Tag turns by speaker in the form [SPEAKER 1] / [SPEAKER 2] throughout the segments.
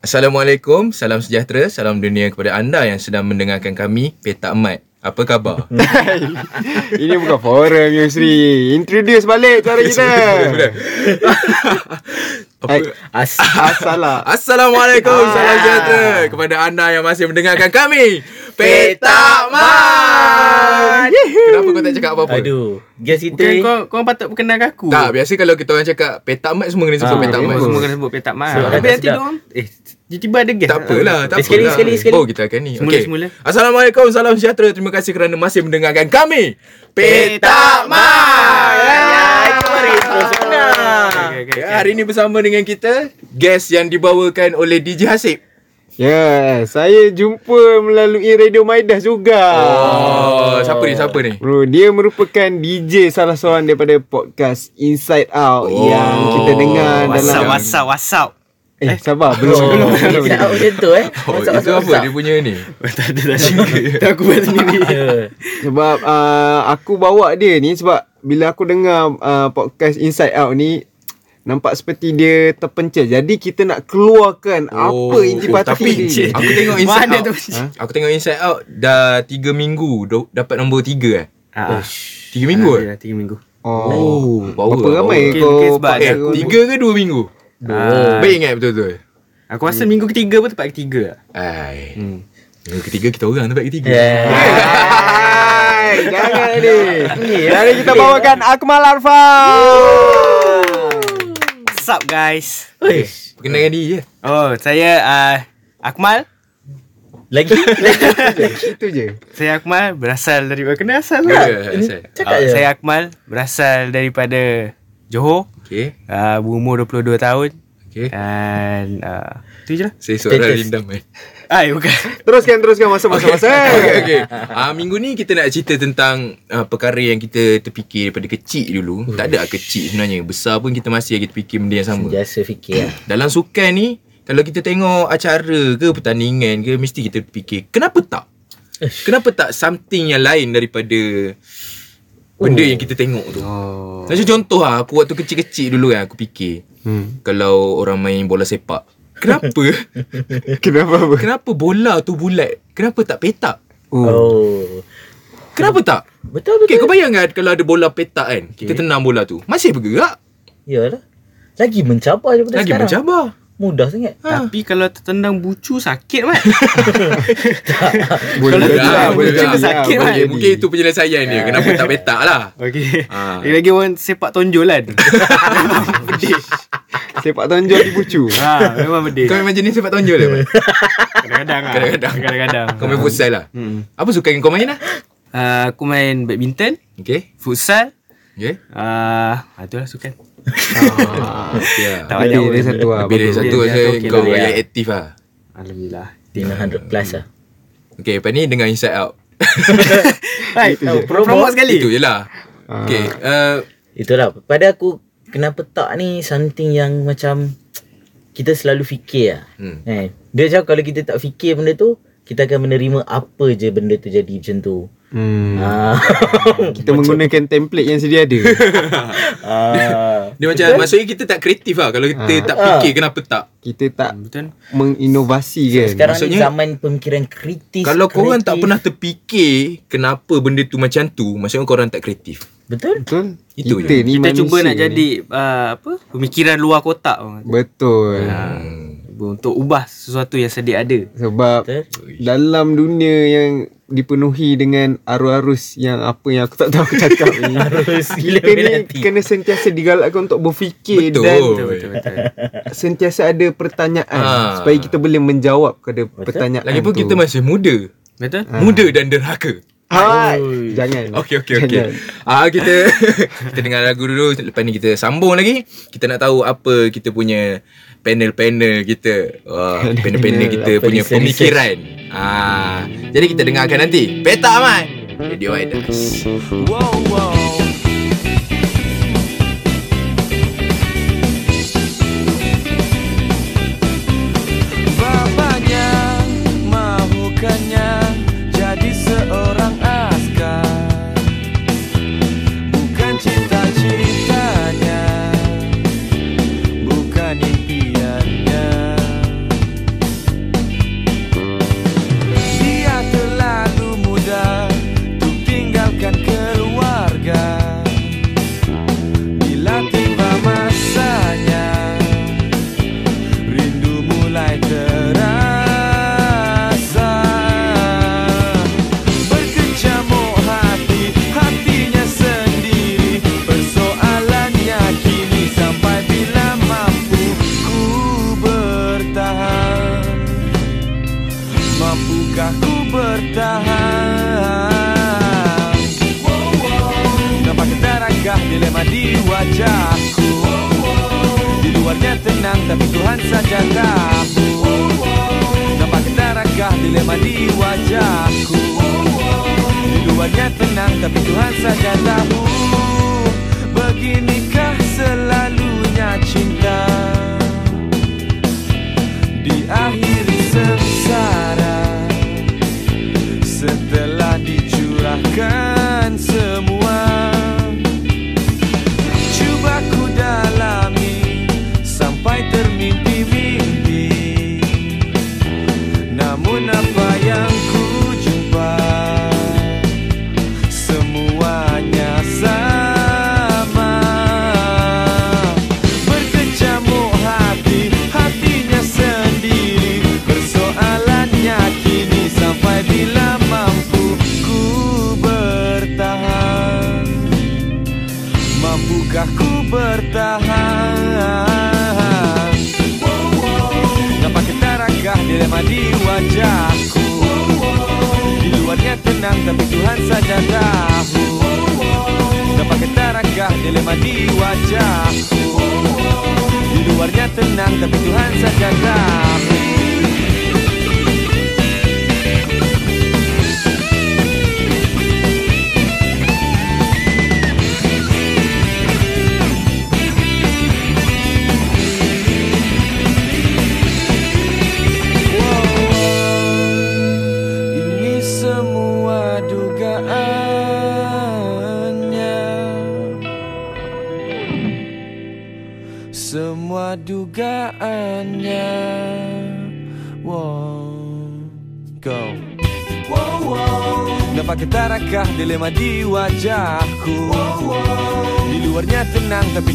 [SPEAKER 1] Assalamualaikum, salam sejahtera, salam dunia kepada anda yang sedang mendengarkan kami, Petak Mat. Apa khabar?
[SPEAKER 2] Ini bukan forum Yusri Introduce balik cara kita
[SPEAKER 1] Apa?
[SPEAKER 2] As Asalah
[SPEAKER 1] Assalamualaikum, salam sejahtera kepada anda yang masih mendengarkan kami, Petak Mat. Kenapa kau tak cakap apa-apa?
[SPEAKER 3] Aduh Guess kita
[SPEAKER 4] Bukan
[SPEAKER 3] ni
[SPEAKER 4] kau kau patut perkenalkan aku.
[SPEAKER 1] Tak, biasa kalau kita orang cakap Petak Mat semua kena sebut
[SPEAKER 2] Ah,
[SPEAKER 1] Petak Mat.
[SPEAKER 4] Semua kena sebut petak mat.
[SPEAKER 3] Sebab
[SPEAKER 4] Tapi nanti dia orang eh tiba-tiba ada guest.
[SPEAKER 1] Tak apalah, tak
[SPEAKER 3] Eh, sekali,
[SPEAKER 1] apalah.
[SPEAKER 3] sekali, sekali.
[SPEAKER 1] Oh, kita akan ni.
[SPEAKER 4] Semula,
[SPEAKER 1] Okey.
[SPEAKER 4] semula.
[SPEAKER 1] Assalamualaikum, salam sejahtera. Terima kasih kerana masih mendengarkan kami. Petak Mat.
[SPEAKER 3] Itu hari intro sebenar
[SPEAKER 4] Okay, okay,
[SPEAKER 1] Ya, hari ini bersama dengan kita guest yang dibawakan oleh DJ Hasib.
[SPEAKER 2] Ya Saya jumpa melalui Radio Maidas juga
[SPEAKER 1] Oh, siapa ni? Siapa ni?
[SPEAKER 2] Bro, dia merupakan DJ salah seorang daripada podcast Inside Out
[SPEAKER 1] Oh.
[SPEAKER 2] yang kita dengar
[SPEAKER 4] What's
[SPEAKER 2] dalam
[SPEAKER 4] up, what's up, what's up?
[SPEAKER 2] Eh, sabar belum
[SPEAKER 3] Oh,
[SPEAKER 2] belum
[SPEAKER 3] out macam tu eh
[SPEAKER 1] Oh,
[SPEAKER 3] What's up,
[SPEAKER 1] itu
[SPEAKER 3] what's up,
[SPEAKER 1] apa? Dia punya ni.
[SPEAKER 4] Tak ada tak ada. Aku buat sendiri.
[SPEAKER 2] Sebab uh, aku bawa dia ni sebab bila aku dengar uh, podcast Inside Out ni nampak seperti dia terpencil. Jadi kita nak keluarkan
[SPEAKER 1] Oh,
[SPEAKER 2] apa intipati
[SPEAKER 1] tapi
[SPEAKER 2] dia.
[SPEAKER 1] aku tengok Inside
[SPEAKER 4] Mana
[SPEAKER 1] Out.
[SPEAKER 4] tu?
[SPEAKER 1] Ha? Aku tengok Inside Out dah 3 minggu do- dapat nombor 3 eh.
[SPEAKER 4] Ah.
[SPEAKER 1] 3 minggu eh?
[SPEAKER 4] Ya, 3 minggu.
[SPEAKER 2] Oh,
[SPEAKER 1] Oh, power,
[SPEAKER 2] berapa ramai
[SPEAKER 4] Mungkin-
[SPEAKER 2] kau pakai
[SPEAKER 1] Eh, 3 ke 2 minggu?
[SPEAKER 4] Ah.
[SPEAKER 1] Baik ingat betul-betul.
[SPEAKER 4] Aku rasa minggu ketiga pun tempat ketiga.
[SPEAKER 1] Ai.
[SPEAKER 4] Hmm.
[SPEAKER 1] Minggu ketiga kita orang tempat ketiga.
[SPEAKER 3] Yeah.
[SPEAKER 2] Hai, jangan ni. Jadi kita bawakan Akmal Arfa.
[SPEAKER 4] What's up guys?
[SPEAKER 3] Uish.
[SPEAKER 1] Perkenalkan diri je.
[SPEAKER 4] Oh, saya uh, Akmal.
[SPEAKER 3] Lagi
[SPEAKER 2] Itu je.
[SPEAKER 4] Saya Akmal berasal dari kena asal
[SPEAKER 1] Ya,
[SPEAKER 4] lah.
[SPEAKER 1] ya, saya.
[SPEAKER 3] Cakap
[SPEAKER 4] Uh,
[SPEAKER 3] je
[SPEAKER 4] saya Akmal berasal daripada Johor.
[SPEAKER 1] Okay.
[SPEAKER 4] Uh, berumur 22 tahun.
[SPEAKER 1] Okay.
[SPEAKER 4] Dan uh, tu je lah.
[SPEAKER 1] Saya seorang
[SPEAKER 3] Status.
[SPEAKER 1] rindam eh.
[SPEAKER 4] Ay, bukan.
[SPEAKER 2] Teruskan teruskan masa masa masa.
[SPEAKER 1] Okay, okay. Uh, minggu ni kita nak cerita tentang uh, perkara yang kita terfikir daripada kecil dulu. Tak ada lah kecil sebenarnya. Besar pun kita masih lagi terfikir benda yang sama.
[SPEAKER 3] Biasa fikir lah
[SPEAKER 1] Dalam sukan ni, kalau kita tengok acara ke pertandingan ke, mesti kita fikir, kenapa tak? Kenapa tak something yang lain daripada benda yang kita tengok tu?
[SPEAKER 4] Oh.
[SPEAKER 1] Macam contoh lah, aku waktu kecil-kecil dulu kan, aku fikir,
[SPEAKER 2] Hmm.
[SPEAKER 1] kalau orang main bola sepak, kenapa?
[SPEAKER 2] Kenapa apa?
[SPEAKER 1] kenapa bola tu bulat? Kenapa tak petak?
[SPEAKER 2] Oh.
[SPEAKER 3] Oh
[SPEAKER 1] Kenapa tak?
[SPEAKER 3] Betul
[SPEAKER 1] Okay,
[SPEAKER 3] betul
[SPEAKER 1] kau bayangkan kalau ada bola petak kan, kita tenang bola tu, masih bergerak.
[SPEAKER 3] Yalah Lagi mencabar daripada
[SPEAKER 1] Lagi
[SPEAKER 3] sekarang
[SPEAKER 1] mencabar.
[SPEAKER 3] Mudah sangat
[SPEAKER 1] Ha.
[SPEAKER 4] Tapi kalau tertendang bucu sakit mat.
[SPEAKER 2] Boleh
[SPEAKER 4] Kalau tak,
[SPEAKER 2] lah,
[SPEAKER 4] boleh sakit, kan?
[SPEAKER 2] jadi.
[SPEAKER 1] Mungkin itu penyelesaian dia. Kenapa tak petak lah.
[SPEAKER 4] Okey.
[SPEAKER 1] Ah.
[SPEAKER 4] Lagi lagi orang sepak tonjolan. Pedih.
[SPEAKER 2] Sepak tonjol di bucu.
[SPEAKER 4] Ha, memang pedih.
[SPEAKER 1] Kau memang jenis sepak tonjol lah.
[SPEAKER 4] Kadang-kadang lah.
[SPEAKER 1] Kadang-kadang.
[SPEAKER 4] Kadang-kadang.
[SPEAKER 1] Kau main futsal lah.
[SPEAKER 4] Hmm.
[SPEAKER 1] Apa sukan yang kau main lah?
[SPEAKER 4] Uh, aku main badminton,
[SPEAKER 1] Okay.
[SPEAKER 4] futsal.
[SPEAKER 1] Okay.
[SPEAKER 4] Uh, itulah sukan.
[SPEAKER 1] Ah, okay
[SPEAKER 4] Tak
[SPEAKER 1] lah.
[SPEAKER 4] banyak
[SPEAKER 2] Lebih dari satu lah.
[SPEAKER 1] Lebih dari satu saya
[SPEAKER 4] okey
[SPEAKER 1] kau
[SPEAKER 3] lah.
[SPEAKER 1] yang aktif lah.
[SPEAKER 4] Alhamdulillah.
[SPEAKER 3] Tina 100 plus lah
[SPEAKER 1] Okay, lepas ni dengar Inside Out.
[SPEAKER 4] Baik,
[SPEAKER 2] Itu je.
[SPEAKER 4] promote, promote sekali.
[SPEAKER 1] Itu je lah.
[SPEAKER 2] Ah.
[SPEAKER 1] Okay. Uh,
[SPEAKER 3] Itulah Pada aku Kenapa tak ni Something yang macam Kita selalu fikir lah
[SPEAKER 1] hmm.
[SPEAKER 3] eh, Dia macam kalau kita tak fikir benda tu Kita akan menerima apa je benda tu jadi macam tu
[SPEAKER 2] Hmm.
[SPEAKER 3] ah.
[SPEAKER 2] Kita menggunakan template yang sedia ada.
[SPEAKER 3] ah.
[SPEAKER 1] Dia macam maksudnya kita tak kreatif lah kalau kita tak fikir kenapa tak.
[SPEAKER 2] Kita tak
[SPEAKER 4] Betul.
[SPEAKER 2] menginovasi kan.
[SPEAKER 3] Sekarang
[SPEAKER 1] Maksudnya-
[SPEAKER 3] ni zaman pemikiran kritis
[SPEAKER 1] Kalau korang tak
[SPEAKER 3] kreatif.
[SPEAKER 1] pernah terfikir kenapa benda tu macam tu, maksudnya korang tak kreatif.
[SPEAKER 3] Betul
[SPEAKER 2] Betul?
[SPEAKER 1] Itu
[SPEAKER 2] kita
[SPEAKER 1] je.
[SPEAKER 2] ni
[SPEAKER 4] Kita cuba nak jadi uh, apa? Pemikiran luar kotak.
[SPEAKER 2] Betul.
[SPEAKER 1] Hmm.
[SPEAKER 4] Untuk ubah sesuatu yang sedia ada.
[SPEAKER 2] Sebab
[SPEAKER 3] Betul
[SPEAKER 2] dalam dunia yang dipenuhi dengan arus-arus yang apa yang aku tak tahu aku cakap ni.
[SPEAKER 3] Harus gila
[SPEAKER 2] kita ni kena sentiasa digalakkan untuk berfikir
[SPEAKER 1] Betul.
[SPEAKER 2] dan
[SPEAKER 4] Betul betul betul.
[SPEAKER 2] sentiasa ada pertanyaan
[SPEAKER 1] Ah.
[SPEAKER 2] supaya kita boleh menjawab kepada pertanyaan
[SPEAKER 1] Lagipun
[SPEAKER 2] tu.
[SPEAKER 1] kita masih muda.
[SPEAKER 4] Betul?
[SPEAKER 1] Muda dan derhaka.
[SPEAKER 2] Ah, jangan.
[SPEAKER 1] Okey okey okey. Ah kita kita dengar lagu dulu lepas ni kita sambung lagi. Kita nak tahu apa kita punya panel-panel kita. Wah, panel-panel kita punya
[SPEAKER 3] research,
[SPEAKER 1] pemikiran. Ah, jadi kita dengarkan nanti. Peta Aman. Radio Idas.
[SPEAKER 5] Bapaknya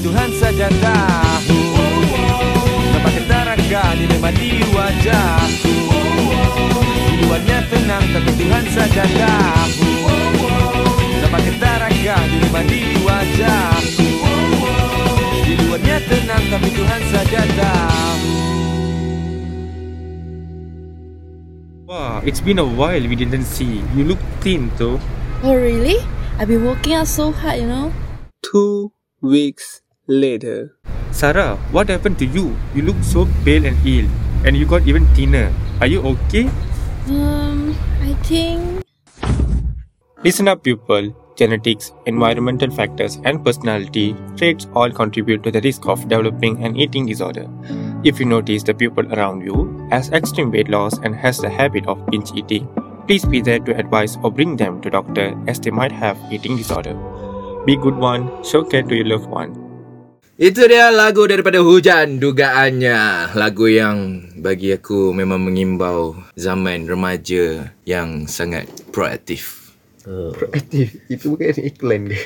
[SPEAKER 5] Tuhan saja tahu Nampak ketarakah dilema di wajahku Di luarnya tenang tapi Tuhan saja tahu Nampak ketarakah dilema di wajahku Di luarnya tenang tapi Tuhan saja tahu
[SPEAKER 6] Wow, it's been a while we didn't see. You look thin though.
[SPEAKER 7] Oh, really? I've been working out so hard, you know.
[SPEAKER 8] Two weeks later.
[SPEAKER 6] Sarah, what happened to you? You look so pale and ill, and you got even thinner. Are you okay?
[SPEAKER 7] Um, I think.
[SPEAKER 6] Listen up, people. Genetics, environmental factors, and personality traits all contribute to the risk of developing an eating disorder. If you notice the pupil around you has extreme weight loss and has the habit of binge eating, please be there to advise or bring them to doctor as they might have eating disorder. Be good one, show care to your loved one.
[SPEAKER 1] Itu dia lagu daripada Hujan Dugaannya. Lagu yang bagi aku memang mengimbau zaman remaja yang sangat proaktif.
[SPEAKER 2] Proaktif. Itu bukan iklan ke?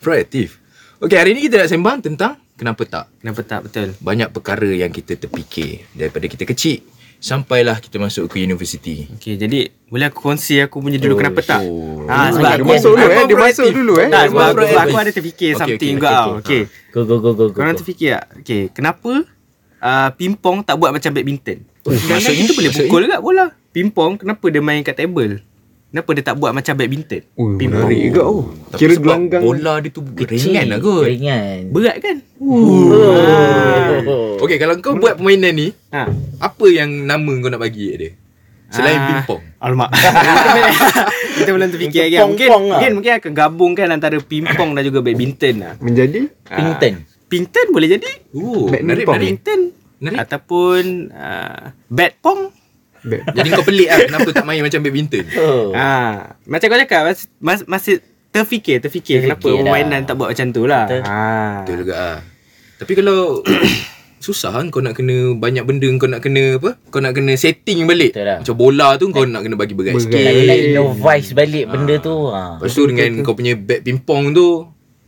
[SPEAKER 1] Proaktif. Okey hari ni kita nak sembang tentang Kenapa tak?
[SPEAKER 6] Kenapa tak? Betul?
[SPEAKER 1] Banyak perkara yang kita terfikir Daripada kita kecil Sampailah kita masuk ke universiti
[SPEAKER 6] Okay, jadi boleh aku kongsi aku punya dulu
[SPEAKER 1] Oh,
[SPEAKER 6] kenapa tak?
[SPEAKER 1] oh.
[SPEAKER 6] Ah,
[SPEAKER 2] Ah,
[SPEAKER 6] sebab
[SPEAKER 2] dia
[SPEAKER 6] aku,
[SPEAKER 2] masuk dulu eh. Dia masuk dulu eh.
[SPEAKER 6] tak, sebab aku, aku ada terfikir
[SPEAKER 1] Okay,
[SPEAKER 6] something
[SPEAKER 1] okay,
[SPEAKER 6] juga
[SPEAKER 1] okay, okay.
[SPEAKER 6] Okay.
[SPEAKER 3] Go go go go.
[SPEAKER 6] Korang
[SPEAKER 3] go.
[SPEAKER 6] terfikir tak? Okay, kenapa uh, pingpong tak buat macam badminton?
[SPEAKER 1] Maksudnya?
[SPEAKER 6] kita boleh pukul juga bola. Pingpong kenapa dia main kat table?
[SPEAKER 4] Kenapa dia tak buat macam badminton?
[SPEAKER 2] Ui,
[SPEAKER 4] Ping-pong.
[SPEAKER 2] menarik juga oh.
[SPEAKER 1] Tapi
[SPEAKER 2] Kira
[SPEAKER 1] sebab
[SPEAKER 2] gelanggang
[SPEAKER 1] bola dia tu ringan lah kot.
[SPEAKER 3] Ringan.
[SPEAKER 4] Berat kan?
[SPEAKER 3] Oh.
[SPEAKER 1] Okey, kalau kau buat permainan ni,
[SPEAKER 4] Ha.
[SPEAKER 1] apa yang nama kau nak bagi dia? Selain
[SPEAKER 4] Ah.
[SPEAKER 1] pingpong.
[SPEAKER 4] Alamak. Kita belum terfikir lagi.
[SPEAKER 3] Untuk
[SPEAKER 4] Mungkin,
[SPEAKER 3] lah.
[SPEAKER 4] mungkin mungkin akan gabungkan antara pingpong dan juga badminton lah.
[SPEAKER 2] Menjadi
[SPEAKER 3] Pington.
[SPEAKER 4] Pington boleh jadi.
[SPEAKER 1] Oh,
[SPEAKER 2] Badminton.
[SPEAKER 1] Menarik.
[SPEAKER 4] Ataupun uh, badpong.
[SPEAKER 1] Jadi kau pelik lah kenapa tak main macam badminton.
[SPEAKER 3] Oh.
[SPEAKER 4] Ha, macam kau cakap mas, mas, masih terfikir, terfikir,
[SPEAKER 3] Terfikir
[SPEAKER 4] kenapa
[SPEAKER 3] dah.
[SPEAKER 4] permainan tak buat macam tu lah.
[SPEAKER 3] Betul.
[SPEAKER 4] Ha.
[SPEAKER 1] Betul juga ah. Tapi kalau susah kan kau nak kena banyak benda kau nak kena apa? Kau nak kena setting balik.
[SPEAKER 3] Betul lah.
[SPEAKER 1] Macam bola tu kau nak kena bagi berat
[SPEAKER 2] Berat.
[SPEAKER 1] sikit.
[SPEAKER 3] Nak innovise balik benda tu. Ha.
[SPEAKER 1] Lepas tu dengan kau punya bat pingpong tu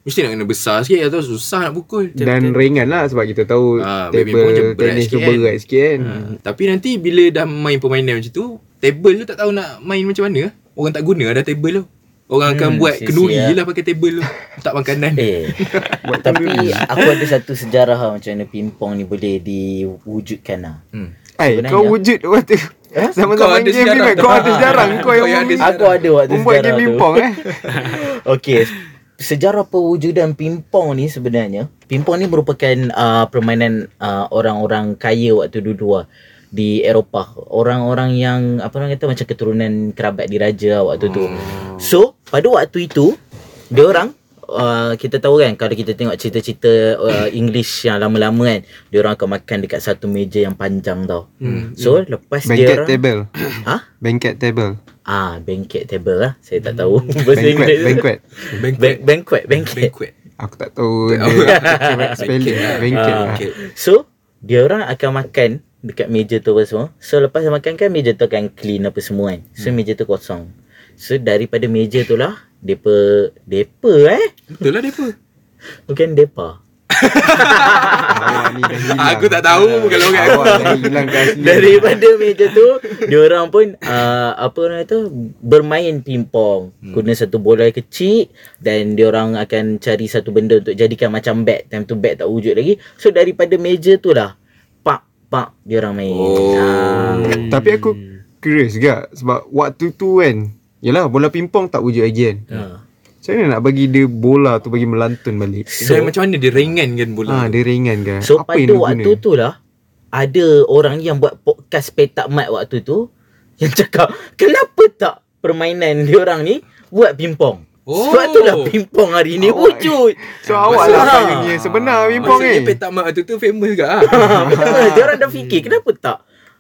[SPEAKER 1] mesti nak kena besar sikit atau susah nak pukul.
[SPEAKER 2] Dan ringan lah sebab kita tahu
[SPEAKER 1] Ah, macam
[SPEAKER 2] table tenis tu
[SPEAKER 1] kan.
[SPEAKER 2] berat sikit kan.
[SPEAKER 1] Hmm. Tapi nanti bila dah main permainan macam tu, table tu tak tahu nak main macam mana. Orang tak guna dah table tu. Orang akan
[SPEAKER 3] Hmm,
[SPEAKER 1] buat
[SPEAKER 3] sia-sia.
[SPEAKER 1] kenduri lah pakai table tu. Tak makanan.
[SPEAKER 3] Eh, tapi aku ada satu sejarah lah macam mana pingpong ni boleh diwujudkan lah.
[SPEAKER 1] Hmm.
[SPEAKER 2] Eh,
[SPEAKER 3] Sebenarnya-
[SPEAKER 2] kau wujud waktu
[SPEAKER 1] Kau
[SPEAKER 2] sama-sama
[SPEAKER 1] ada
[SPEAKER 2] main game
[SPEAKER 1] tu.
[SPEAKER 2] Kau ada sejarah. Kau yang
[SPEAKER 1] Kau yang ada sejarah.
[SPEAKER 3] Aku ada waktu
[SPEAKER 2] membuat
[SPEAKER 3] sejarah
[SPEAKER 2] game
[SPEAKER 3] tu.
[SPEAKER 2] pingpong eh.
[SPEAKER 3] Okey, sejarah perwujudan pingpong ni sebenarnya, pingpong ni merupakan uh, permainan uh, orang-orang kaya waktu dulu lah di Eropah. Orang-orang yang apa orang kata macam keturunan kerabat diraja lah waktu tu. So, pada waktu itu dia orang Uh, kita tahu kan kalau kita tengok cerita-cerita uh, English yang lama-lama kan dia orang akan makan dekat satu meja yang panjang tau. Hmm. So lepas dia
[SPEAKER 2] Banquet
[SPEAKER 3] orang
[SPEAKER 2] table.
[SPEAKER 3] Ha?
[SPEAKER 2] Banquet table.
[SPEAKER 3] Ah, banquet table lah. Saya tak tahu bahasa
[SPEAKER 2] Banquet,
[SPEAKER 3] Inggeris.
[SPEAKER 2] banquet.
[SPEAKER 3] Banquet. Banquet, banquet.
[SPEAKER 1] Banquet.
[SPEAKER 2] Aku tak tahu dia spelling. Banquet lah.
[SPEAKER 1] Okay.
[SPEAKER 3] So, dia orang akan makan dekat meja tu apa semua. So, lepas dia makan kan meja tu akan clean apa semua kan. So, meja tu kosong. So, daripada meja tu lah, depa depa eh?
[SPEAKER 1] Betul lah depa.
[SPEAKER 3] Bukan depa.
[SPEAKER 2] Awak ni dah hilang.
[SPEAKER 1] Aku tak tahu kalau orang
[SPEAKER 2] dah hilang.
[SPEAKER 3] Daripada meja tu, dia orang pun uh, apa orang kata bermain pingpong. Hmm. Guna satu bola kecil dan dia orang akan cari satu benda untuk jadikan macam bat. Time tu bat tak wujud lagi. So daripada meja tu lah pak pak dia orang main.
[SPEAKER 1] Oh.
[SPEAKER 3] Ah.
[SPEAKER 2] Tapi aku curious juga sebab waktu tu kan Yalah bola pingpong tak wujud lagi kan
[SPEAKER 3] Ha.
[SPEAKER 2] Macam mana nak bagi dia bola tu bagi melantun balik
[SPEAKER 1] So, macam mana dia ringan kan bola
[SPEAKER 2] Ah,
[SPEAKER 1] tu?
[SPEAKER 2] dia ringan kan
[SPEAKER 3] So
[SPEAKER 2] Apa
[SPEAKER 3] pada waktu
[SPEAKER 2] guna?
[SPEAKER 3] tu lah ada orang yang buat podcast petak mat waktu tu yang cakap kenapa tak permainan dia orang ni buat pingpong.
[SPEAKER 1] Oh.
[SPEAKER 3] Sebab tu lah pingpong hari ni
[SPEAKER 2] Awak-
[SPEAKER 3] wujud.
[SPEAKER 2] So awak lah
[SPEAKER 3] Ah.
[SPEAKER 2] pioneer sebenar pingpong
[SPEAKER 1] Maksudnya
[SPEAKER 2] ni
[SPEAKER 1] petak mak tu tu famous ke ah?
[SPEAKER 3] Betul. Dia orang dah fikir kenapa tak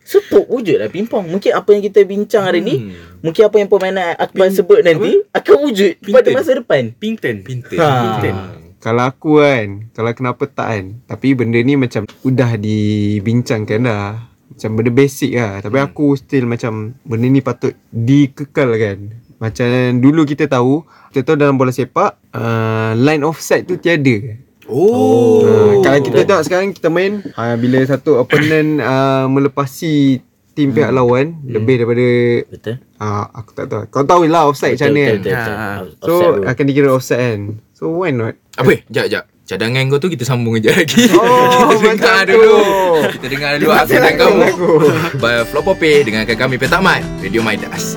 [SPEAKER 3] Sepuk wujud lah pingpong Mungkin apa yang kita bincang hari ni
[SPEAKER 1] Hmm.
[SPEAKER 3] Mungkin apa yang permainan Akbar sebut nanti Akan wujud pada
[SPEAKER 1] Pinten.
[SPEAKER 3] masa depan
[SPEAKER 4] Pington.
[SPEAKER 1] Pinter.
[SPEAKER 3] Ha.
[SPEAKER 1] Pinter.
[SPEAKER 2] Kalau aku kan Kalau kenapa tak kan Tapi benda ni macam Udah dibincangkan dah Macam benda basic lah Tapi
[SPEAKER 1] Hmm.
[SPEAKER 2] aku still macam Benda ni patut dikekalkan Macam dulu kita tahu Kita tahu dalam bola sepak uh, Line offside tu tiada
[SPEAKER 1] Oh.
[SPEAKER 2] Uh, kalau kita tengok sekarang kita main uh, bila satu opponent uh, melepasi tim pihak lawan lebih daripada
[SPEAKER 3] Betul
[SPEAKER 2] uh, aku tak tahu. Kau tahu lah offside macam mana kan.
[SPEAKER 3] betul, betul, betul.
[SPEAKER 4] Ha.
[SPEAKER 3] Offside
[SPEAKER 2] So
[SPEAKER 3] rule.
[SPEAKER 2] akan dikira offside kan. So why not?
[SPEAKER 1] Apa? Jap, jap. Cadangan kau tu kita sambung kejap lagi.
[SPEAKER 2] Oh,
[SPEAKER 1] kita dengar
[SPEAKER 2] tu.
[SPEAKER 1] dulu. Kita dengar dulu update kamu. By Flop Pope dengarkan kami Petak Mat, Radio Midas.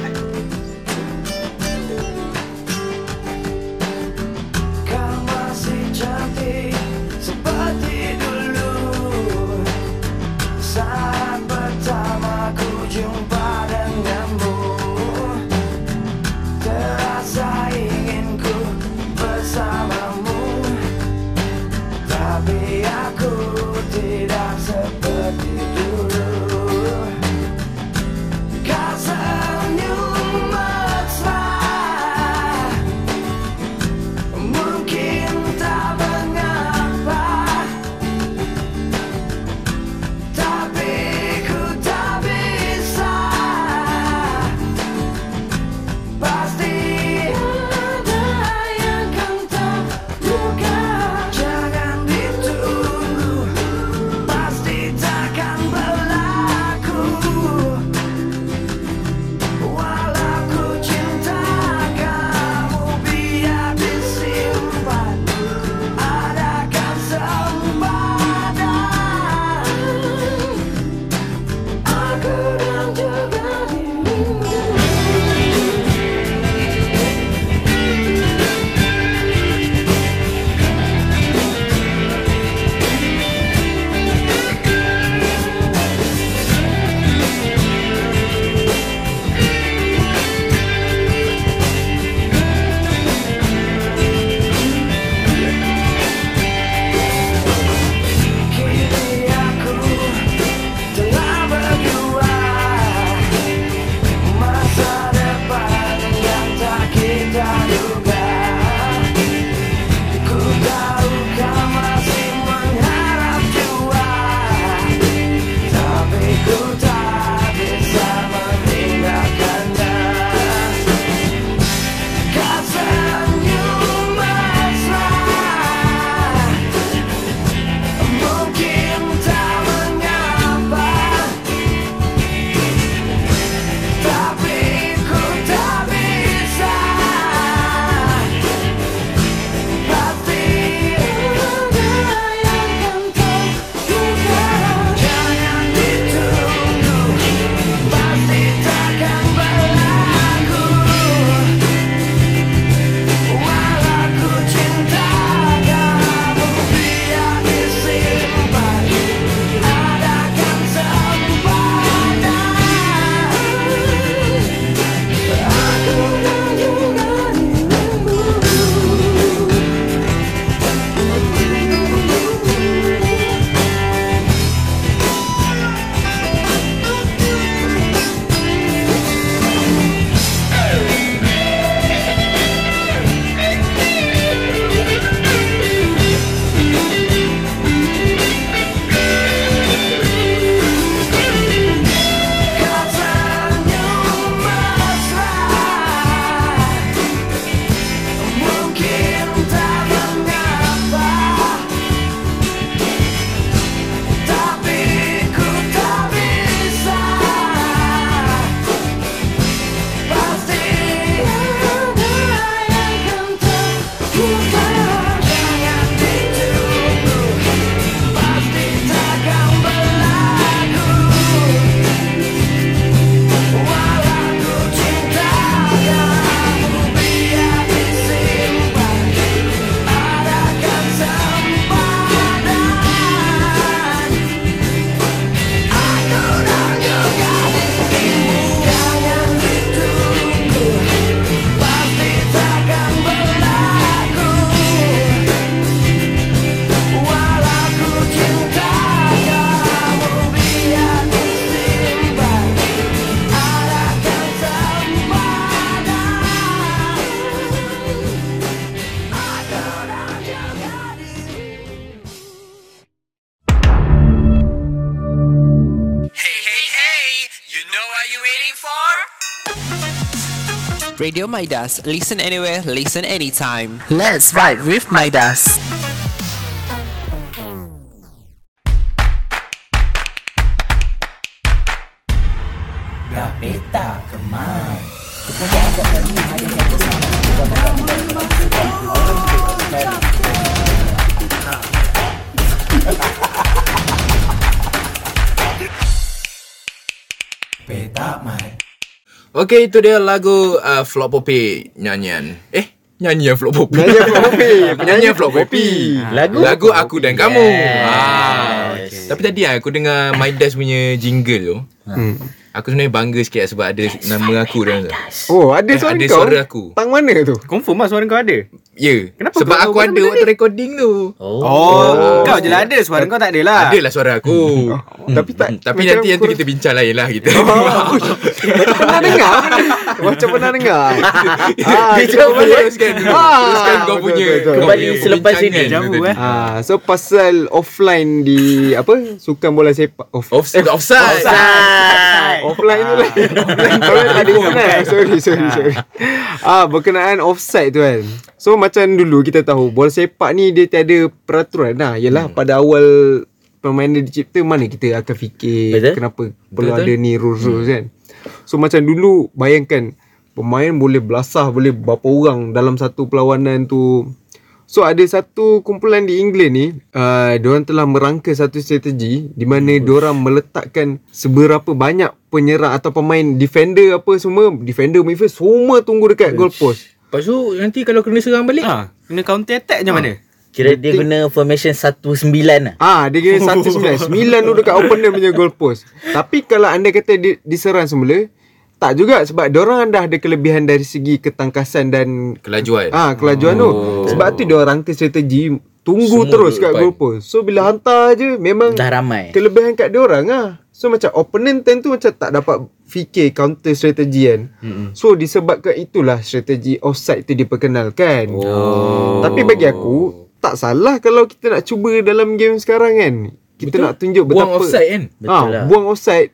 [SPEAKER 9] Midas. Listen anywhere, listen anytime.
[SPEAKER 10] Let's vibe with Midas.
[SPEAKER 1] Okay, itu dia lagu uh, Flop Popi nyanyian. Eh, nyanyian Flop Popi.
[SPEAKER 2] Nyanyian Flop Popi.
[SPEAKER 1] Penyanyian Flop Popi.
[SPEAKER 3] Lagu?
[SPEAKER 1] Lagu aku dan kamu.
[SPEAKER 3] Yes.
[SPEAKER 1] Ah. Tapi tadi aku dengar My Dash punya jingle tu.
[SPEAKER 2] Hmm.
[SPEAKER 1] Aku sebenarnya bangga sikit sebab ada nama aku dalam tu.
[SPEAKER 2] Oh, ada
[SPEAKER 1] Eh,
[SPEAKER 2] suara
[SPEAKER 1] ada
[SPEAKER 2] kau?
[SPEAKER 1] suara aku.
[SPEAKER 2] Tang mana tu?
[SPEAKER 4] Confirm lah suara kau ada.
[SPEAKER 1] Ya.
[SPEAKER 4] Kenapa
[SPEAKER 1] Sebab
[SPEAKER 4] kau
[SPEAKER 1] aku ada
[SPEAKER 4] benda
[SPEAKER 1] waktu recording tu.
[SPEAKER 3] Oh.
[SPEAKER 4] Oh, kau je lah ada. Suara kau tak ada lah.
[SPEAKER 1] Ada lah suara aku.
[SPEAKER 2] Tapi tak
[SPEAKER 1] Tapi nanti yang tu kita bincang lain lah kita.
[SPEAKER 2] Pernah dengar? Macam pernah dengar? ah,
[SPEAKER 1] Bincang balik.
[SPEAKER 2] balik.
[SPEAKER 1] Teruskan.
[SPEAKER 2] Ah,
[SPEAKER 1] Teruskan kau punya.
[SPEAKER 3] Kembali selepas ini.
[SPEAKER 1] tu
[SPEAKER 4] eh.
[SPEAKER 2] Ah, so pasal offline di apa? Sukan bola sepak. Off,
[SPEAKER 1] Offside. Offside.
[SPEAKER 2] offline tu lah. Offline kalau tak ada internet. Sorry, sorry, sorry. Ah, berkenaan offside tu kan. So macam dulu kita tahu bola sepak ni dia tiada peraturan lah. Yalah pada awal permainan dicipta mana kita akan fikir
[SPEAKER 3] Betul.
[SPEAKER 2] kenapa perlu
[SPEAKER 1] Betul.
[SPEAKER 2] ada ni rules-rules kan. So macam dulu bayangkan pemain boleh belasah boleh berapa orang dalam satu perlawanan tu. So ada satu kumpulan di England ni, uh, diorang telah merangka satu strategi di mana diorang meletakkan seberapa banyak penyerang atau pemain defender apa semua, defender midfield semua tunggu dekat goal post.
[SPEAKER 1] Lepas tu nanti kalau kena serang balik.
[SPEAKER 4] Ha, kena counter attack macam mana?
[SPEAKER 3] Kira dia guna formation 19 lah.
[SPEAKER 2] Ah, dia kira satu sembilan. Sembilan tu dekat opener punya goal post. Tapi kalau anda kata di, diserang semula, tak juga sebab diorang dah ada kelebihan dari segi ketangkasan dan
[SPEAKER 1] Kelajuan.
[SPEAKER 2] Ah, kelajuan oh. tu. Sebab tu dia orang rangka strategi tunggu
[SPEAKER 1] Semua
[SPEAKER 2] terus kat
[SPEAKER 1] depan.
[SPEAKER 2] goal post. So bila hantar je memang
[SPEAKER 3] Dah ramai.
[SPEAKER 2] kelebihan kat dia orang ah. So macam opponent time tu macam tak dapat fikir counter strategi kan. Mm-hmm. So disebabkan itulah strategi offside tu diperkenalkan.
[SPEAKER 1] Oh.
[SPEAKER 2] Tapi bagi aku tak salah kalau kita nak cuba dalam game sekarang kan. Kita
[SPEAKER 1] Betul.
[SPEAKER 2] nak tunjuk
[SPEAKER 1] Buang
[SPEAKER 2] betapa
[SPEAKER 1] offside kan?
[SPEAKER 3] Betul
[SPEAKER 2] ah,
[SPEAKER 3] lah.
[SPEAKER 2] buang offside.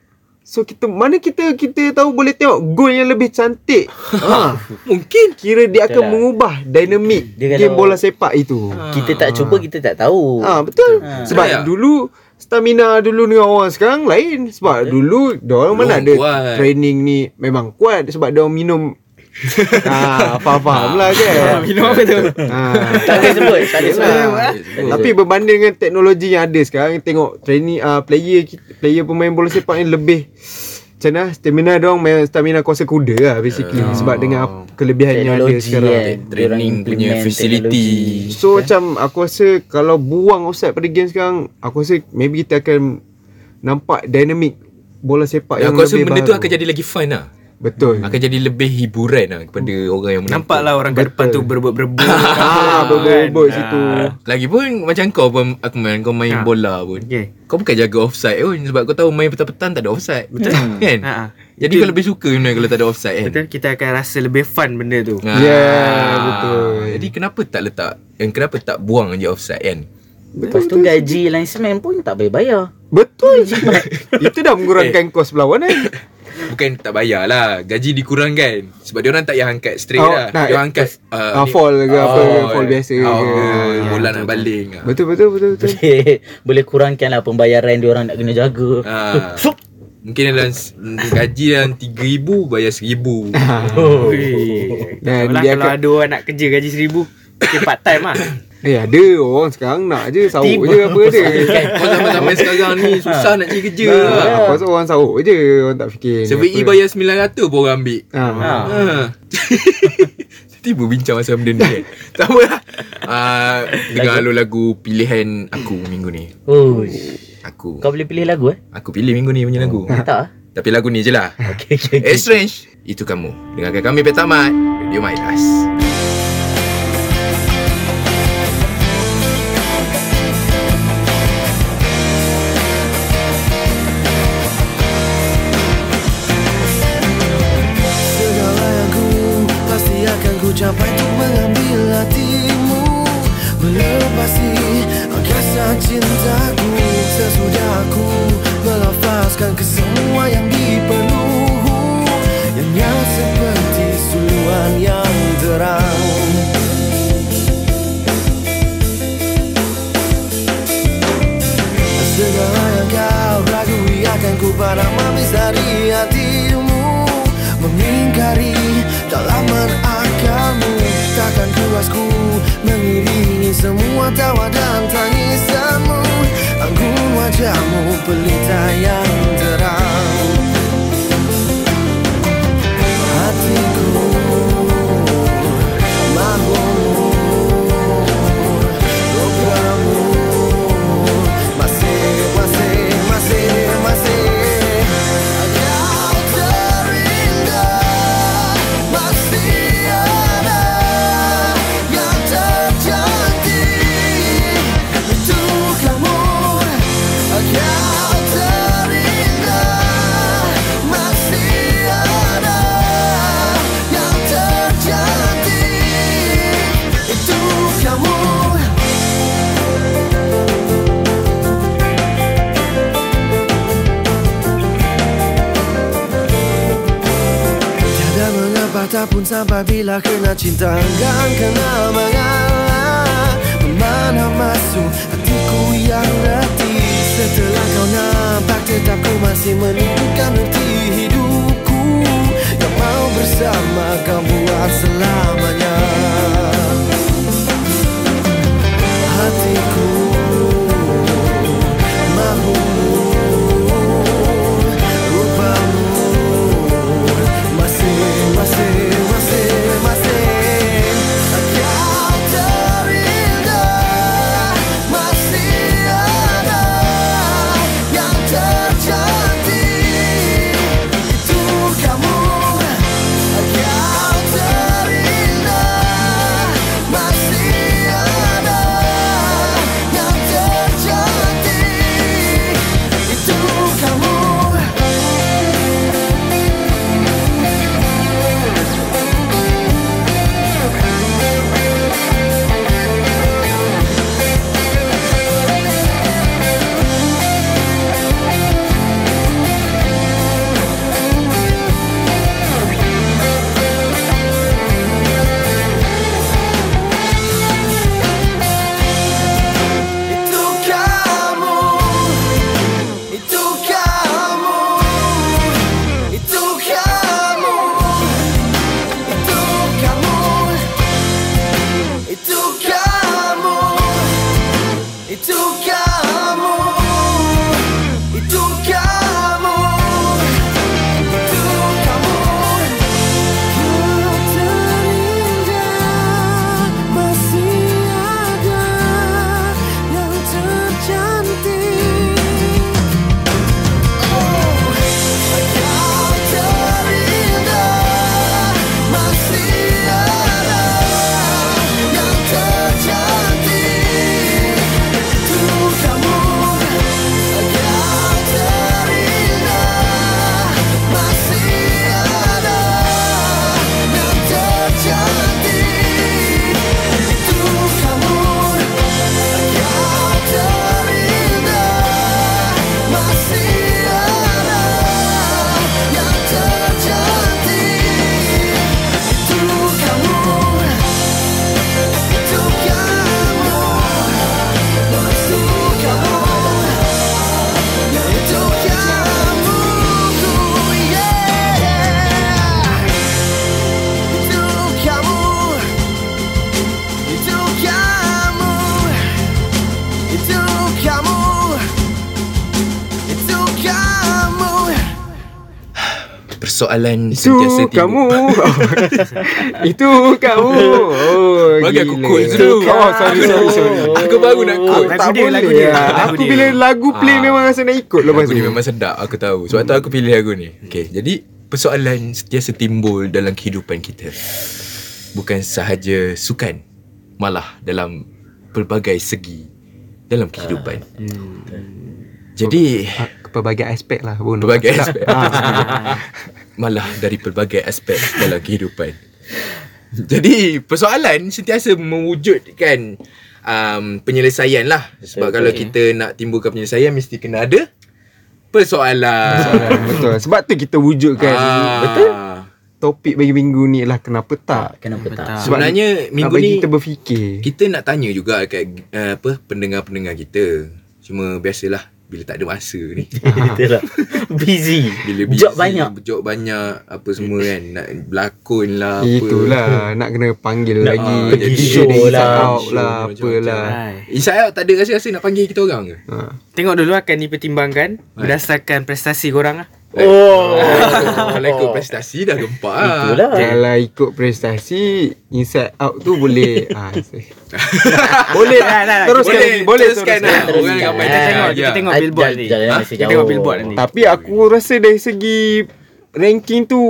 [SPEAKER 2] So kita mana kita kita tahu boleh tengok gol yang lebih cantik. ha.
[SPEAKER 1] Mungkin.
[SPEAKER 2] Kira dia akan
[SPEAKER 3] lah.
[SPEAKER 2] mengubah dinamik
[SPEAKER 3] Dia
[SPEAKER 2] game bola sepak itu.
[SPEAKER 3] Kita tak cuba, kita tak tahu.
[SPEAKER 2] Ah betul.
[SPEAKER 3] Ha.
[SPEAKER 2] Sebab
[SPEAKER 1] Ya.
[SPEAKER 2] dulu stamina dulu dengan orang sekarang lain. Sebab dulu dia orang mana ada
[SPEAKER 1] kuat.
[SPEAKER 2] training ni memang kuat sebab dia minum ah faham-faham lah kan.
[SPEAKER 4] Minum apa tu?
[SPEAKER 2] Ah.
[SPEAKER 3] Tak boleh sebut, tak boleh sebut.
[SPEAKER 2] Yelah. Tapi berbanding dengan teknologi yang ada sekarang tengok training uh, player player pemain bola sepak ni lebih macam mana stamina dia orang main stamina kuasa kuda lah basically
[SPEAKER 1] Ah.
[SPEAKER 2] sebab dengan kelebihan yang ada sekarang.
[SPEAKER 3] kan.
[SPEAKER 1] Training punya facility.
[SPEAKER 3] teknologi.
[SPEAKER 2] So macam aku rasa kalau buang offside pada game sekarang aku rasa maybe kita akan nampak dynamic bola sepak
[SPEAKER 1] Dan
[SPEAKER 2] yang
[SPEAKER 1] aku rasa
[SPEAKER 2] lebih
[SPEAKER 1] benda tu
[SPEAKER 2] baru.
[SPEAKER 1] akan jadi lagi fun lah.
[SPEAKER 2] Betul.
[SPEAKER 1] Akan jadi lebih hiburan lah kepada orang yang menonton.
[SPEAKER 4] Nampak lah orang kat depan tu
[SPEAKER 2] Betul.
[SPEAKER 4] berebut-berebut.
[SPEAKER 2] Ah, berebut-berebut situ.
[SPEAKER 1] Lagipun macam kau pun aku main kau main
[SPEAKER 4] Ha.
[SPEAKER 1] bola pun.
[SPEAKER 4] Okay.
[SPEAKER 1] Kau bukan jaga offside pun sebab kau tahu main petang-petang tak ada offside. Betul. kan?
[SPEAKER 4] Ha.
[SPEAKER 1] Jadi kau lebih suka sebenarnya kalau tak ada offside kan.
[SPEAKER 4] Betul, kita akan rasa lebih fun benda tu.
[SPEAKER 1] Ha.
[SPEAKER 2] Yeah, betul.
[SPEAKER 1] Jadi kenapa tak letak dan kenapa tak buang je offside kan?
[SPEAKER 3] Lepas tu gaji linesman pun tak payah bayar.
[SPEAKER 2] Betul. Itu dah mengurangkan kos berlawanan.
[SPEAKER 1] Bukan tak bayar lah Gaji dikurangkan Sebab dia orang tak payah angkat straight
[SPEAKER 2] Oh,
[SPEAKER 1] lah
[SPEAKER 2] nak-
[SPEAKER 1] Dia orang angkat
[SPEAKER 2] Ah, fall ke apa ke, fall biasa
[SPEAKER 1] oh,
[SPEAKER 2] ke.
[SPEAKER 1] ke Bola nak baling.
[SPEAKER 2] Betul betul betul betul.
[SPEAKER 3] Boleh, boleh kurangkan lah pembayaran dia orang nak kena jaga.
[SPEAKER 1] Ah. Mungkin dalam gaji dalam RM3,000 Bayar RM1,000
[SPEAKER 2] Dan
[SPEAKER 4] Kalau,
[SPEAKER 2] dia
[SPEAKER 4] kalau
[SPEAKER 2] akan
[SPEAKER 4] ada orang nak kerja gaji seribu, okay, part time lah.
[SPEAKER 2] Eh ada orang sekarang nak je
[SPEAKER 3] Tiba
[SPEAKER 2] je apa dia.
[SPEAKER 1] Kau zaman-zaman sekarang ni Susah nak cari kerja
[SPEAKER 2] Nah,
[SPEAKER 1] lah.
[SPEAKER 2] Aku rasa orang sahut je Orang tak fikir
[SPEAKER 1] Survey E bayar RM900 pun orang ambil.
[SPEAKER 2] Ha.
[SPEAKER 1] Ha. Tiba bincang pasal benda ni kan. Tak apa lah. Uh, Dengar lagu. lagu pilihan aku minggu ni.
[SPEAKER 3] Oh,
[SPEAKER 1] Aku.
[SPEAKER 3] Kau boleh pilih lagu eh?
[SPEAKER 1] Aku pilih minggu ni punya lagu.
[SPEAKER 3] Tak ah?
[SPEAKER 1] Tapi lagu ni je lah.
[SPEAKER 3] Okay, okay, okay.
[SPEAKER 1] Eh Strange. Itu kamu. Dengarkan kami Petamat. Radio Midas
[SPEAKER 11] Segala tak pun sampai bila kena cinta. Kan kenal mengalah Memana masuk hatiku yang letih Setelah kau nampak tetap ku masih menemukan erti hidupku Yang mau bersama kau buat selamanya
[SPEAKER 1] Persoalan
[SPEAKER 2] Itu
[SPEAKER 1] sentiasa
[SPEAKER 2] kamu
[SPEAKER 1] timbul.
[SPEAKER 2] Itu kamu Oh
[SPEAKER 1] Bagi aku quote dulu.
[SPEAKER 2] Oh sorry sorry sorry
[SPEAKER 1] Aku baru nak quote.
[SPEAKER 2] Tak
[SPEAKER 4] Lagu dia,
[SPEAKER 2] boleh
[SPEAKER 4] lagu dia,
[SPEAKER 2] lah.
[SPEAKER 4] lagu
[SPEAKER 2] Aku
[SPEAKER 4] dia.
[SPEAKER 2] bila lagu play
[SPEAKER 1] Ah.
[SPEAKER 2] memang rasa nak ikut lepas
[SPEAKER 1] Lagu
[SPEAKER 2] tu
[SPEAKER 1] ni memang sedap Aku tahu Sebab tu aku pilih lagu ni Okay Jadi Persoalan sentiasa timbul Dalam kehidupan kita Bukan sahaja sukan Malah dalam Pelbagai segi Dalam kehidupan Jadi
[SPEAKER 2] Ah, Pelbagai aspek lah pun
[SPEAKER 1] Pelbagai aspek
[SPEAKER 2] Ah.
[SPEAKER 1] Malah dari pelbagai aspek Dalam kehidupan Jadi Persoalan Sentiasa mewujudkan um, Penyelesaian lah Sebab
[SPEAKER 3] Betul,
[SPEAKER 1] kalau kita nak timbulkan penyelesaian Mesti kena ada Persoalan
[SPEAKER 2] Betul Sebab tu kita wujudkan
[SPEAKER 1] Ah.
[SPEAKER 2] Betul Topik bagi minggu ni lah Kenapa tak
[SPEAKER 3] Kenapa tak?
[SPEAKER 1] Sebenarnya minggu ni
[SPEAKER 2] kita berfikir
[SPEAKER 1] kita nak tanya juga kat uh, apa pendengar-pendengar kita. Cuma biasalah bila tak ada masa ni.
[SPEAKER 3] Betul lah. Busy.
[SPEAKER 1] Bila
[SPEAKER 3] Job
[SPEAKER 1] busy,
[SPEAKER 3] banyak.
[SPEAKER 1] Job banyak Apa semua kan Nak berlakon lah apa.
[SPEAKER 2] Itulah Nak kena panggil
[SPEAKER 3] Nak
[SPEAKER 2] lagi
[SPEAKER 1] pergi
[SPEAKER 2] Jadi
[SPEAKER 3] show
[SPEAKER 2] jadi
[SPEAKER 3] lah.
[SPEAKER 2] out
[SPEAKER 1] Show
[SPEAKER 2] lah. Apalah.
[SPEAKER 1] Inside out tak ada rasa-rasa nak panggil kita orang ke?
[SPEAKER 2] ha.
[SPEAKER 4] Tengok dulu akan dipertimbangkan berdasarkan prestasi korang lah.
[SPEAKER 3] Oh.
[SPEAKER 1] Kalau ikut prestasi dah gempak lah.
[SPEAKER 3] Itulah.
[SPEAKER 2] Kalau ikut prestasi Inside out tu boleh ah, se- Boleh
[SPEAKER 4] dah, dah.
[SPEAKER 2] Teruskan
[SPEAKER 1] Boleh,
[SPEAKER 2] lagi Boleh
[SPEAKER 1] teruskan
[SPEAKER 2] teruskan
[SPEAKER 1] lah.
[SPEAKER 3] Teruskan.
[SPEAKER 1] Orang ramai
[SPEAKER 4] Kita
[SPEAKER 1] tengok.
[SPEAKER 4] kita
[SPEAKER 1] Ya.
[SPEAKER 4] tengok
[SPEAKER 3] Ah,
[SPEAKER 4] billboard ni. Ha? Kita tengok billboard nanti.
[SPEAKER 2] Tapi aku rasa dari segi Ranking tu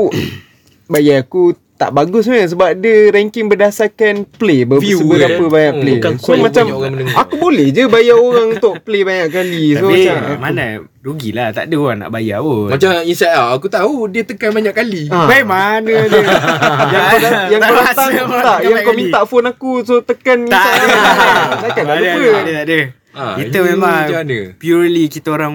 [SPEAKER 2] Bagi aku tak bagus sebenarnya sebab dia ranking berdasarkan play ber-
[SPEAKER 1] View
[SPEAKER 2] seberapa
[SPEAKER 1] kan?
[SPEAKER 2] banyak
[SPEAKER 1] Hmm,
[SPEAKER 2] play.
[SPEAKER 1] bukan
[SPEAKER 2] so macam
[SPEAKER 1] banyak orang mendengar.
[SPEAKER 2] aku boleh je bayar orang untuk play banyak kali. So
[SPEAKER 4] Tapi
[SPEAKER 2] macam aku-
[SPEAKER 4] mana rugilah tak ada orang nak bayar pun.
[SPEAKER 1] Macam inside out Aku tahu dia tekan banyak kali
[SPEAKER 2] Ah.
[SPEAKER 4] Baik mana dia
[SPEAKER 2] yang kau, yang
[SPEAKER 4] Tak
[SPEAKER 2] kau datang
[SPEAKER 4] orang
[SPEAKER 2] tak yang kau
[SPEAKER 4] kali.
[SPEAKER 2] minta phone aku so tekan
[SPEAKER 4] tak
[SPEAKER 2] inside
[SPEAKER 4] ada.
[SPEAKER 2] Takkan
[SPEAKER 4] tak ada.
[SPEAKER 2] lupa.
[SPEAKER 4] Tak ada, tak ada.
[SPEAKER 1] Ah,
[SPEAKER 4] Kita
[SPEAKER 1] ini
[SPEAKER 4] memang purely kita orang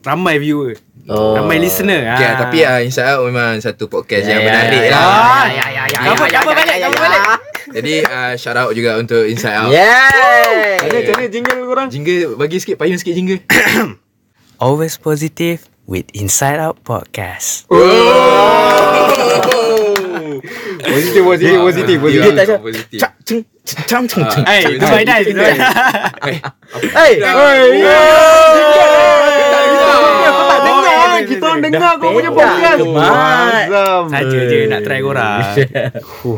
[SPEAKER 4] ramai viewer.
[SPEAKER 3] Oh.
[SPEAKER 4] Ramai listener.
[SPEAKER 1] Okay,
[SPEAKER 4] Ah.
[SPEAKER 1] tapi ah, Inside Out memang satu podcast
[SPEAKER 3] Ya,
[SPEAKER 1] yang
[SPEAKER 3] ya,
[SPEAKER 1] menarik
[SPEAKER 3] ya,
[SPEAKER 1] lah.
[SPEAKER 4] Ah, ya ya ya. Cover balik, cover balik.
[SPEAKER 1] Jadi uh, shout out juga untuk Inside Out.
[SPEAKER 3] Yeay.
[SPEAKER 2] Macam mana jingle korang?
[SPEAKER 1] Jingle bagi sikit payung sikit jingle.
[SPEAKER 9] Always positive with Inside Out Podcast.
[SPEAKER 2] Positif positif positif
[SPEAKER 3] Dia
[SPEAKER 2] positif.
[SPEAKER 3] tak
[SPEAKER 1] positif.
[SPEAKER 3] cak ceng cang ceng ceng.
[SPEAKER 4] Eh, itu my dice. itu my dice.
[SPEAKER 1] Eh,
[SPEAKER 3] Hey.
[SPEAKER 2] Kau Kita orang dengar kau punya podcast? Azam
[SPEAKER 4] Saja je nak try korang.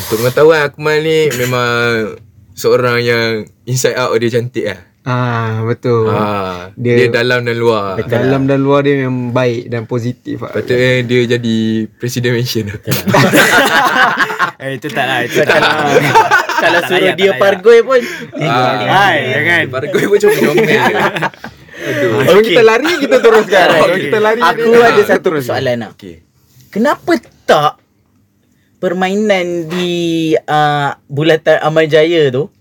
[SPEAKER 1] Untuk pengetahuan Akmal ni memang seorang yang inside out dia cantik lah.
[SPEAKER 2] Ah betul
[SPEAKER 1] Ah, dia,
[SPEAKER 2] Dia-
[SPEAKER 1] dalam dan luar.
[SPEAKER 2] Dalam dan luar dia memang baik dan positif ah.
[SPEAKER 1] Patutnya dia jadi presiden mention.
[SPEAKER 4] Eh, itu tak lah. Itu tak lah.
[SPEAKER 3] Kalau suruh dia pargoi pun.
[SPEAKER 1] Ah,
[SPEAKER 4] Hai, jangan.
[SPEAKER 1] Para kau pun comel-comel. Aduh.
[SPEAKER 2] So kita lari kita teruskan
[SPEAKER 3] Alright.
[SPEAKER 2] Kita lari
[SPEAKER 3] Aku
[SPEAKER 2] dia-
[SPEAKER 3] ada
[SPEAKER 2] Ah,
[SPEAKER 3] satu
[SPEAKER 2] terus.
[SPEAKER 3] soalan lah.
[SPEAKER 1] Okey.
[SPEAKER 3] Kenapa tak permainan di uh, bulatan Amal Jaya tu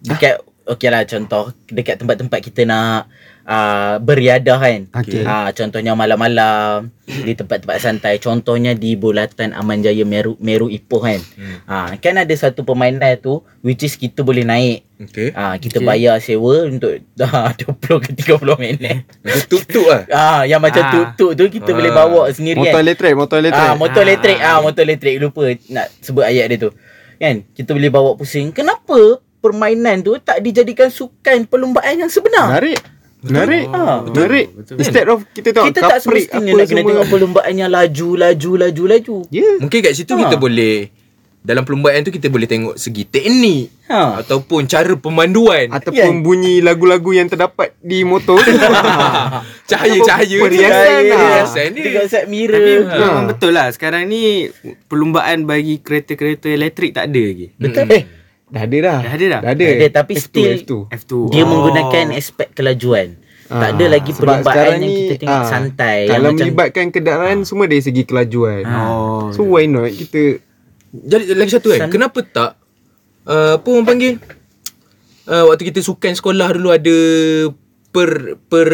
[SPEAKER 3] dekat okey lah contoh dekat tempat-tempat kita nak uh, beriadah kan.
[SPEAKER 2] Okey.
[SPEAKER 3] Ah contohnya malam-malam di tempat-tempat santai. Contohnya di bulatan Aman Jaya Meru Meru Ipoh kan.
[SPEAKER 1] Hmm.
[SPEAKER 3] Ah kan ada satu permainan tu which is kita boleh naik.
[SPEAKER 1] Okey.
[SPEAKER 3] Ah kita
[SPEAKER 4] Okey.
[SPEAKER 3] bayar sewa untuk dah 20 ke 30 minit.
[SPEAKER 1] Macam tuk-tuk lah.
[SPEAKER 3] Ah yang macam
[SPEAKER 4] Ah.
[SPEAKER 3] tuk-tuk tu kita
[SPEAKER 1] Ah.
[SPEAKER 3] boleh bawa sendiri
[SPEAKER 2] Motor
[SPEAKER 3] kan.
[SPEAKER 2] elektrik Motor elektrik
[SPEAKER 3] Ah, motor
[SPEAKER 4] Ah.
[SPEAKER 3] elektrik. Ah, motor elektrik. Lupa nak sebut ayat dia tu. Kan? Kita boleh bawa pusing. Kenapa permainan tu tak dijadikan sukan perlumbaan yang sebenar?
[SPEAKER 2] Menarik Menarik
[SPEAKER 3] Ah.
[SPEAKER 2] Menarik Instead of kita tengok
[SPEAKER 3] Kita tak semestinya nak kena tengok perlumbaan yang laju, laju, laju, laju.
[SPEAKER 2] Ya
[SPEAKER 1] Mungkin kat situ
[SPEAKER 3] Ha.
[SPEAKER 1] kita boleh dalam perlumbaan tu kita boleh tengok segi teknik
[SPEAKER 3] Ha.
[SPEAKER 1] ataupun cara pemanduan.
[SPEAKER 2] Ataupun bunyi lagu-lagu yang terdapat di motor tu
[SPEAKER 1] Cahaya-cahaya
[SPEAKER 2] Perhiasan
[SPEAKER 1] dia.
[SPEAKER 2] lah.
[SPEAKER 1] Perhiasan dia.
[SPEAKER 3] Tengok set mirror.
[SPEAKER 4] Tapi
[SPEAKER 1] Ha.
[SPEAKER 4] memang betul lah Sekarang ni Perlumbaan bagi kereta-kereta elektrik tak ada lagi
[SPEAKER 3] Betul.
[SPEAKER 1] Mm.
[SPEAKER 3] Eh,
[SPEAKER 2] Dah ada dah
[SPEAKER 4] Dah ada dah?
[SPEAKER 2] Dah ada
[SPEAKER 3] Dah ada, tapi
[SPEAKER 2] F2,
[SPEAKER 3] still
[SPEAKER 2] F2.
[SPEAKER 4] F2
[SPEAKER 3] dia
[SPEAKER 4] Oh.
[SPEAKER 3] menggunakan aspek kelajuan. tak ada
[SPEAKER 2] Ah,
[SPEAKER 3] lagi
[SPEAKER 2] sebab
[SPEAKER 3] perlumbaan
[SPEAKER 2] sekarang
[SPEAKER 3] yang
[SPEAKER 2] ni,
[SPEAKER 3] kita tengok
[SPEAKER 2] ah,
[SPEAKER 3] santai. yang
[SPEAKER 2] Kalau
[SPEAKER 3] macam, Ah.
[SPEAKER 2] melibatkan kenderaan Semua dari segi kelajuan
[SPEAKER 4] Oh
[SPEAKER 2] So why not kita
[SPEAKER 1] Jadi lagi satu kan,
[SPEAKER 3] San-
[SPEAKER 1] kenapa tak uh, apa orang panggil? Uh, waktu kita sukan sekolah dulu ada per per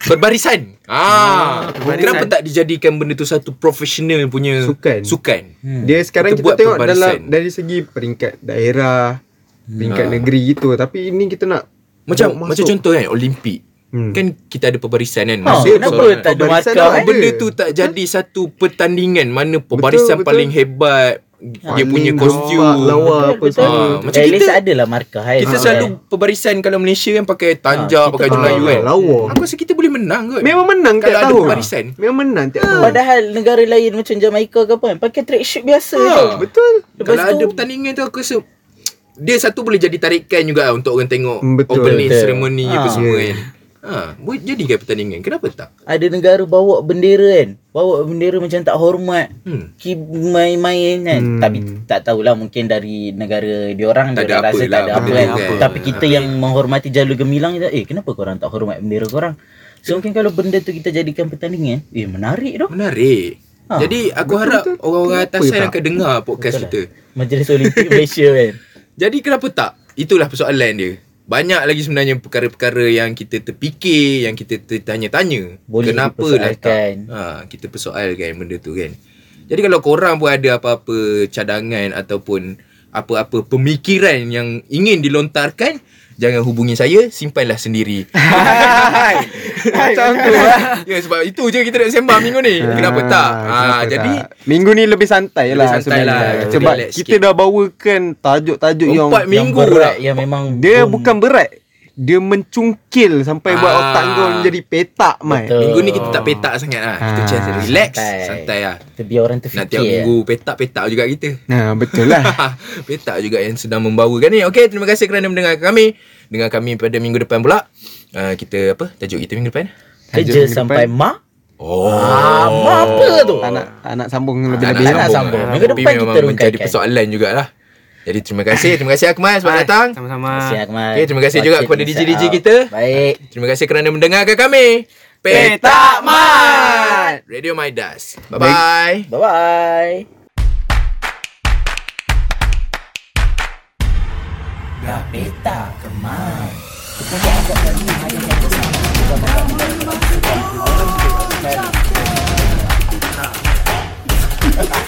[SPEAKER 1] berbarisan. Ah,
[SPEAKER 4] berbarisan.
[SPEAKER 1] kenapa tak dijadikan benda tu satu profesional punya
[SPEAKER 2] Sukan.
[SPEAKER 1] Sukan.
[SPEAKER 3] Hmm.
[SPEAKER 2] Dia sekarang
[SPEAKER 1] Kita
[SPEAKER 2] kita,
[SPEAKER 1] buat
[SPEAKER 2] tengok
[SPEAKER 1] perbarisan.
[SPEAKER 2] dalam Dari segi peringkat daerah Peringkat
[SPEAKER 1] Ah.
[SPEAKER 2] negeri gitu Tapi ini kita nak
[SPEAKER 1] Macam
[SPEAKER 2] bawa
[SPEAKER 1] macam
[SPEAKER 2] masuk.
[SPEAKER 1] contoh kan Olimpik.
[SPEAKER 2] Hmm.
[SPEAKER 1] Kan kita ada perbarisan kan.
[SPEAKER 3] Ha,
[SPEAKER 1] Masuk
[SPEAKER 3] kenapa
[SPEAKER 1] seorang-
[SPEAKER 3] tak ada markah?
[SPEAKER 2] ada.
[SPEAKER 1] benda tu tak jadi satu pertandingan mana pembarisan
[SPEAKER 2] betul.
[SPEAKER 1] paling hebat dia punya kostum
[SPEAKER 2] gempak, lawa apa
[SPEAKER 3] Betul.
[SPEAKER 1] Ah, macam
[SPEAKER 3] At least
[SPEAKER 1] kita-
[SPEAKER 3] adalah markah kan.
[SPEAKER 1] kita
[SPEAKER 3] Ah.
[SPEAKER 1] selalu pembarisan kalau Malaysia kan pakai tanjak,
[SPEAKER 3] Ah,
[SPEAKER 1] pakai Melayu kan.
[SPEAKER 2] Lawa
[SPEAKER 1] Aku rasa kita boleh menang kot.
[SPEAKER 2] Memang menang
[SPEAKER 1] Kalau
[SPEAKER 2] tiap
[SPEAKER 1] ada
[SPEAKER 2] tahun
[SPEAKER 1] pembarisan.
[SPEAKER 2] Memang menang tiap tahun
[SPEAKER 3] Padahal negara lain macam Jamaica ke apa kan pakai tracksuit biasa
[SPEAKER 1] Ha.
[SPEAKER 3] je.
[SPEAKER 2] Betul
[SPEAKER 3] Lepas
[SPEAKER 1] Kalau
[SPEAKER 3] tu-
[SPEAKER 1] ada pertandingan tu aku rasa dia satu boleh jadi tarikan juga untuk orang tengok
[SPEAKER 2] betul.
[SPEAKER 1] opening
[SPEAKER 3] Betul.
[SPEAKER 1] ceremony apa
[SPEAKER 3] Ah.
[SPEAKER 1] semua
[SPEAKER 2] Yeah.
[SPEAKER 1] kan. Ha, boleh jadikan pertandingan. Kenapa tak?
[SPEAKER 3] Ada negara bawa bendera kan. Bawa bendera macam tak hormat.
[SPEAKER 1] Hmm.
[SPEAKER 3] Ki main-main kan.
[SPEAKER 2] Hmm.
[SPEAKER 3] Tapi tak tahulah mungkin dari negara diorang
[SPEAKER 1] Tak
[SPEAKER 3] dia rasa
[SPEAKER 1] apa
[SPEAKER 3] tak
[SPEAKER 1] lah
[SPEAKER 3] ada apa kan.
[SPEAKER 1] tu kan.
[SPEAKER 3] Tapi kita yang menghormati jalur gemilang eh kenapa korang tak hormat bendera korang? So mungkin kalau benda tu kita jadikan pertandingan, eh menarik doh.
[SPEAKER 1] Menarik.
[SPEAKER 3] Ha.
[SPEAKER 1] Jadi aku
[SPEAKER 2] Betul,
[SPEAKER 1] harap
[SPEAKER 2] betul.
[SPEAKER 1] orang-orang
[SPEAKER 2] Kenapa
[SPEAKER 1] atasan
[SPEAKER 2] tak?
[SPEAKER 1] akan dengar podcast
[SPEAKER 3] Betul
[SPEAKER 1] kita.
[SPEAKER 3] Majlis Olimpik Malaysia kan.
[SPEAKER 1] Jadi kenapa tak? Itulah persoalan dia. Banyak lagi sebenarnya perkara-perkara yang kita terfikir, yang kita tertanya-tanya.
[SPEAKER 3] Boleh
[SPEAKER 1] Kenapa lah tak? Ha, kita persoalkan benda tu kan. Jadi kalau korang pun ada apa-apa cadangan ataupun apa-apa pemikiran yang ingin dilontarkan, Jangan hubungi saya Simpanlah sendiri
[SPEAKER 2] Macam tu lah.
[SPEAKER 1] Ya sebab itu je kita nak sembang minggu ni Kenapa tak ha,
[SPEAKER 2] Kenapa
[SPEAKER 1] Jadi
[SPEAKER 2] tak? Minggu ni lebih santai
[SPEAKER 1] Lebih
[SPEAKER 2] lah
[SPEAKER 1] santai
[SPEAKER 2] sebenarnya.
[SPEAKER 1] lah. Kita
[SPEAKER 2] Sebab kita
[SPEAKER 1] sikit.
[SPEAKER 2] dah bawakan tajuk-tajuk yang
[SPEAKER 1] Empat minggu
[SPEAKER 3] yang berat
[SPEAKER 1] lah
[SPEAKER 3] yang memang
[SPEAKER 2] dia
[SPEAKER 3] boom.
[SPEAKER 2] bukan berat. Dia mencungkil sampai buat
[SPEAKER 1] Ah.
[SPEAKER 2] otak kau menjadi petak mai.
[SPEAKER 3] Betul.
[SPEAKER 1] Minggu ni kita tak petak sangat lah Kita
[SPEAKER 2] Ah,
[SPEAKER 1] just relax
[SPEAKER 3] santai.
[SPEAKER 1] Santai lah
[SPEAKER 3] Kita biar orang terfikir
[SPEAKER 1] Nanti minggu petak-petak juga kita
[SPEAKER 2] Nah, betul lah.
[SPEAKER 1] Petak juga yang sedang membawakan ni Okey terima kasih kerana mendengar kami Dengar kami pada minggu depan pula uh, Kita apa Tajuk kita minggu depan
[SPEAKER 3] Kerja sampai
[SPEAKER 2] depan.
[SPEAKER 3] mak
[SPEAKER 1] Oh
[SPEAKER 3] Ah, apa tu?
[SPEAKER 2] tak nak tak nak sambung
[SPEAKER 1] Tak
[SPEAKER 2] lebih-lebih.
[SPEAKER 3] nak
[SPEAKER 2] lah.
[SPEAKER 3] sambung. Minggu
[SPEAKER 1] Tapi
[SPEAKER 3] depan
[SPEAKER 1] memang
[SPEAKER 3] kita
[SPEAKER 1] menjadi
[SPEAKER 3] rungkaikan.
[SPEAKER 1] persoalan jugalah Jadi terima kasih Terima kasih Akmal sebab
[SPEAKER 4] Hai,
[SPEAKER 1] datang.
[SPEAKER 4] Sama-sama.
[SPEAKER 3] Siap, Mat.
[SPEAKER 1] Okey, terima kasih juga kepada DJ-DJ kita.
[SPEAKER 3] Baik.
[SPEAKER 1] Terima kasih kerana mendengarkan kami.
[SPEAKER 4] Petak Mat.
[SPEAKER 1] Radio Midas Bye-bye.
[SPEAKER 3] Bye-bye